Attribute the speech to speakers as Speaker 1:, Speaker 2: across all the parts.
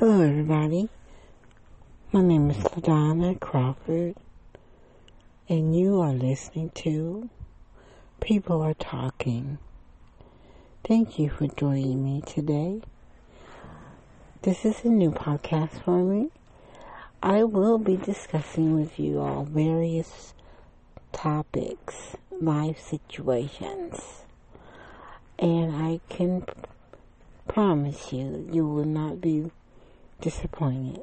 Speaker 1: everybody. My name is LaDonna Crawford, and you are listening to People Are Talking. Thank you for joining me today. This is a new podcast for me. I will be discussing with you all various topics, life situations, and I can promise you, you will not be disappointed.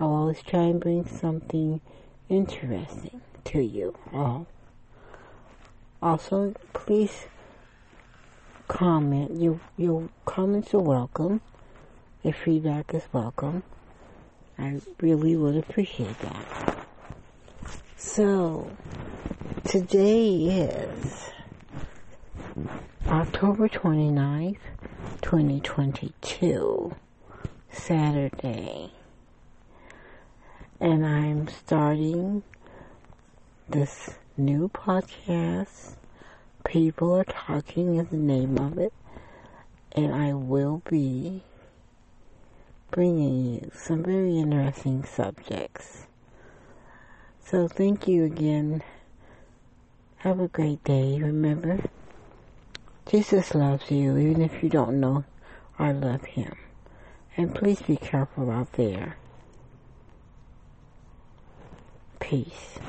Speaker 1: I'll always try and bring something interesting to you all. Also, please comment. You, your comments are welcome. Your feedback is welcome. I really would appreciate that. So, today is October 29th, 2022, Saturday. And I'm starting this new podcast. People are talking is the name of it. And I will be bringing you some very interesting subjects. So thank you again. Have a great day. Remember, Jesus loves you even if you don't know or love him. And please be careful out there. Peace.